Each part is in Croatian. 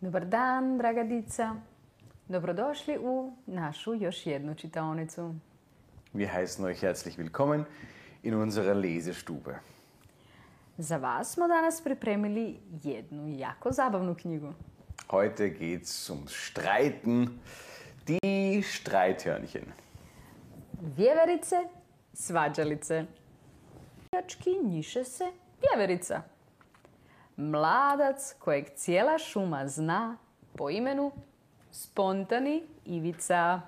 Dobar dan, draga dica. Dobrodošli u našu još jednu čitaonicu. Wir heißen euch herzlich willkommen in unserer Lesestube. Za vas smo danas pripremili jednu jako zabavnu knjigu. Heute geht's ums Streiten, die Streithörnchen. Vjeverice, svađalice. Jački njiše se vjeverica. Mladac kojeg cijela šuma zna po imenu Spontani Ivica.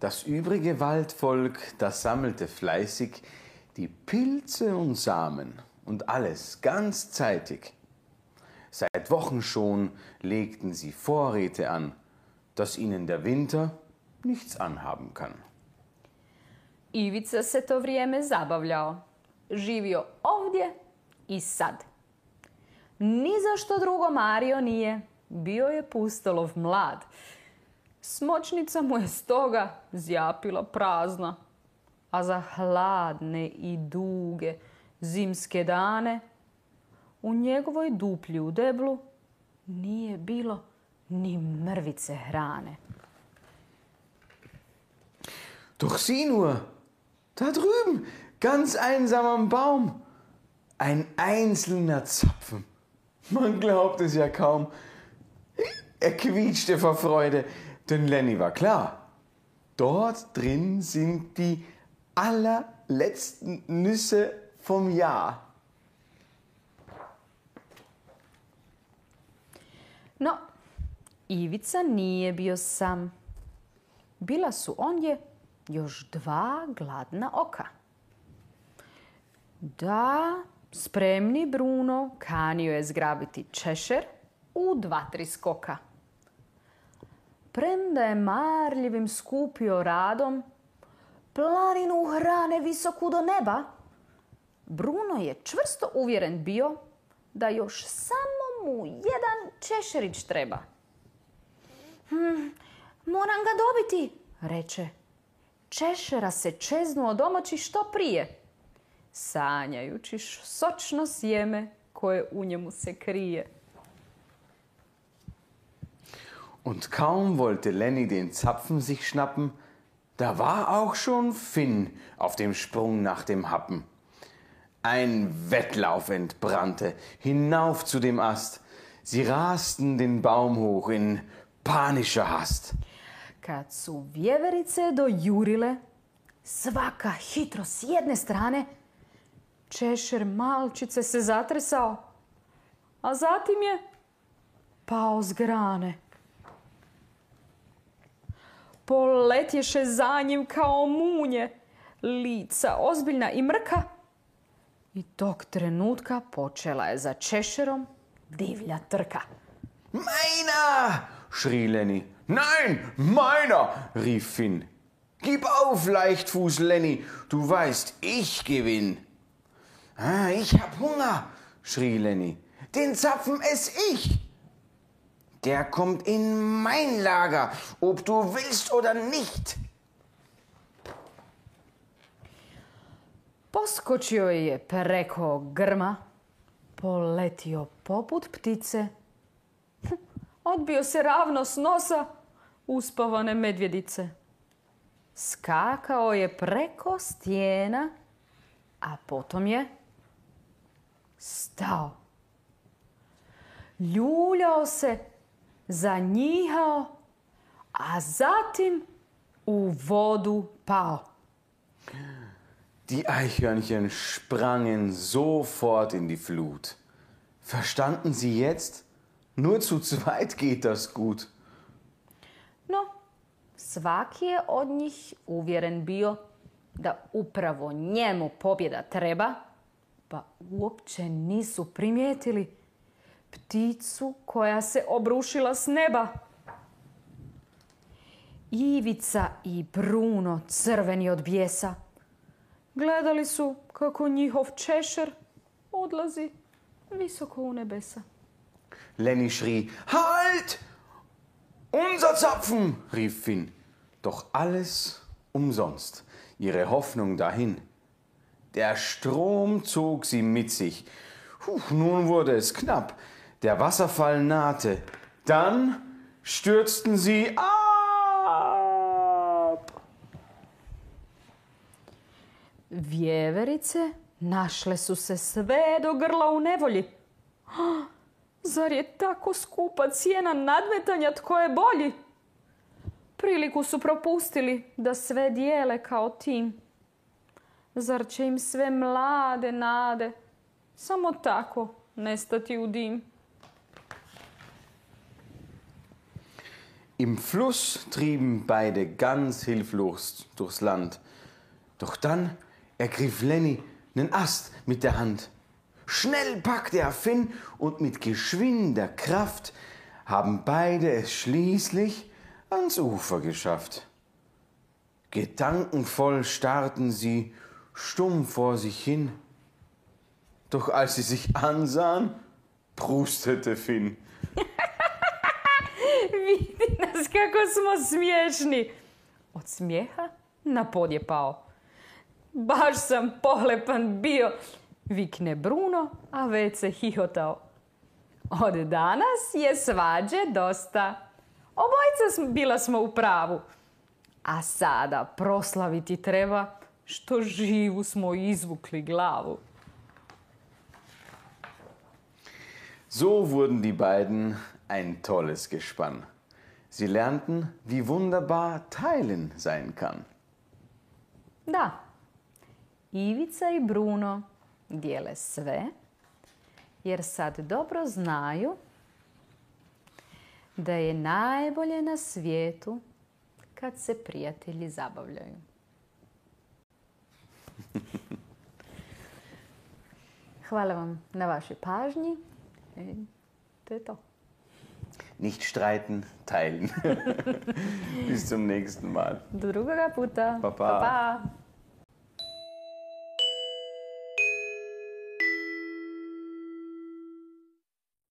Das übrige Waldvolk, das sammelte fleißig die Pilze und Samen und alles ganz zeitig. Seit Wochen schon legten sie Vorräte an, dass ihnen der Winter nichts anhaben kann. Ivica se to vrijeme zabavljao. Živio ovdje i sad. Ni za što drugo Mario nije. Bio je pustolov mlad. Smočnica mu je stoga zjapila prazna. A za hladne i duge zimske dane u njegovoj duplji u deblu nije bilo ni mrvice hrane. Doch sieh nur, da drüben, ganz einsam am Baum, ein einzelner Zapfen. Man glaubt es ja kaum. Er quietschte vor Freude, denn Lenny war klar. Dort drin sind die allerletzten Nüsse vom Jahr. No, Ivica nije bio sam. Bila su ondje još dva gladna oka. Da, spremni Bruno kanio je zgrabiti češer u dva, tri skoka. Premda je marljivim skupio radom planinu hrane visoku do neba, Bruno je čvrsto uvjeren bio da još samo mu jedan češerić treba. Hm, moram ga dobiti, reče. Češera se čeznuo domaći što prije, sanjajući sočno sjeme koje u njemu se krije. Und kaum wollte Lenny den Zapfen sich schnappen, da war auch schon Finn auf dem Sprung nach dem Happen. Ein Wettlauf entbrannte, hinauf zu dem Ast. Sie rasten den Baum hoch in panischer Hast. Kad su vjeverice dojurile, svaka hitro s jedne strane, češer malčice se zatresao, a zatim je pao s grane. Poletješe za njim kao munje, lica ozbiljna i mrka. I tog trenutka počela je za češerom divlja trka. Meiner! schrie. Nein, meiner! rief Finn. Gib auf, Leichtfuß Lenny, du weißt, ich gewinn. Ah, ich hab Hunger, schrie Lenny. Den Zapfen ess ich. Der kommt in mein Lager, ob du willst oder nicht. Poskočio je preko grma, poletio poput ptice, odbio se ravno s nosa uspavane medvjedice. Skakao je preko stijena, a potom je stao. Ljuljao se, zanjihao, a zatim u vodu pao. Die Eichhörnchen sprangen sofort in die Flut. Verstanden Sie jetzt? Nur zu zweit geht das gut. No, svaki je od njih uvjeren bio da upravo njemu pobjeda treba, pa uopće nisu primijetili pticu koja se obrušila s neba. Ivica i Bruno, crveni od bijesa, gledali su kako njihov češer odlazi visoko u nebesa. Lenny schrie, Halt! Unser Zapfen! rief Finn. Doch alles umsonst, ihre Hoffnung dahin. Der Strom zog sie mit sich. Puh, nun wurde es knapp. Der Wasserfall nahte. Dann stürzten sie ab. Vjeverice našle su se sve do grla u nevolji. Zar je tako skupa cijena nadmetanja tko je bolji? Priliku su propustili da sve dijele kao tim. Zar će im sve mlade nade samo tako nestati u dim? Im Fluss trieben beide ganz hilflos durchs Land. Doch dann ergriff Lenny nen Ast mit der Hand. Schnell packte er Finn und mit geschwinder Kraft haben beide es schließlich ans Ufer geschafft. Gedankenvoll starrten sie stumm vor sich hin. Doch als sie sich ansahen, prustete Finn. Vidi nas kako smo smiješni. Od smijeha na pod je pao. Baš sam pohlepan bio, vikne Bruno, a već se hihotao. Od danas je svađe dosta. Obojica bila smo u pravu. A sada proslaviti treba što živu smo izvukli glavu. So wurden die beiden ein tolles Gespann. Sie lernten, wie wunderbar Teilen sein kann. Da, Ivica i Bruno dijele sve, jer sad dobro znaju da je najbolje na svijetu kad se prijatelji zabavljaju. Hvala vam na vašoj pažnji. I to je to. Nicht streiten, teilen. Bis zum nächsten Mal. Do drugoga puta. Pa, pa. pa, pa.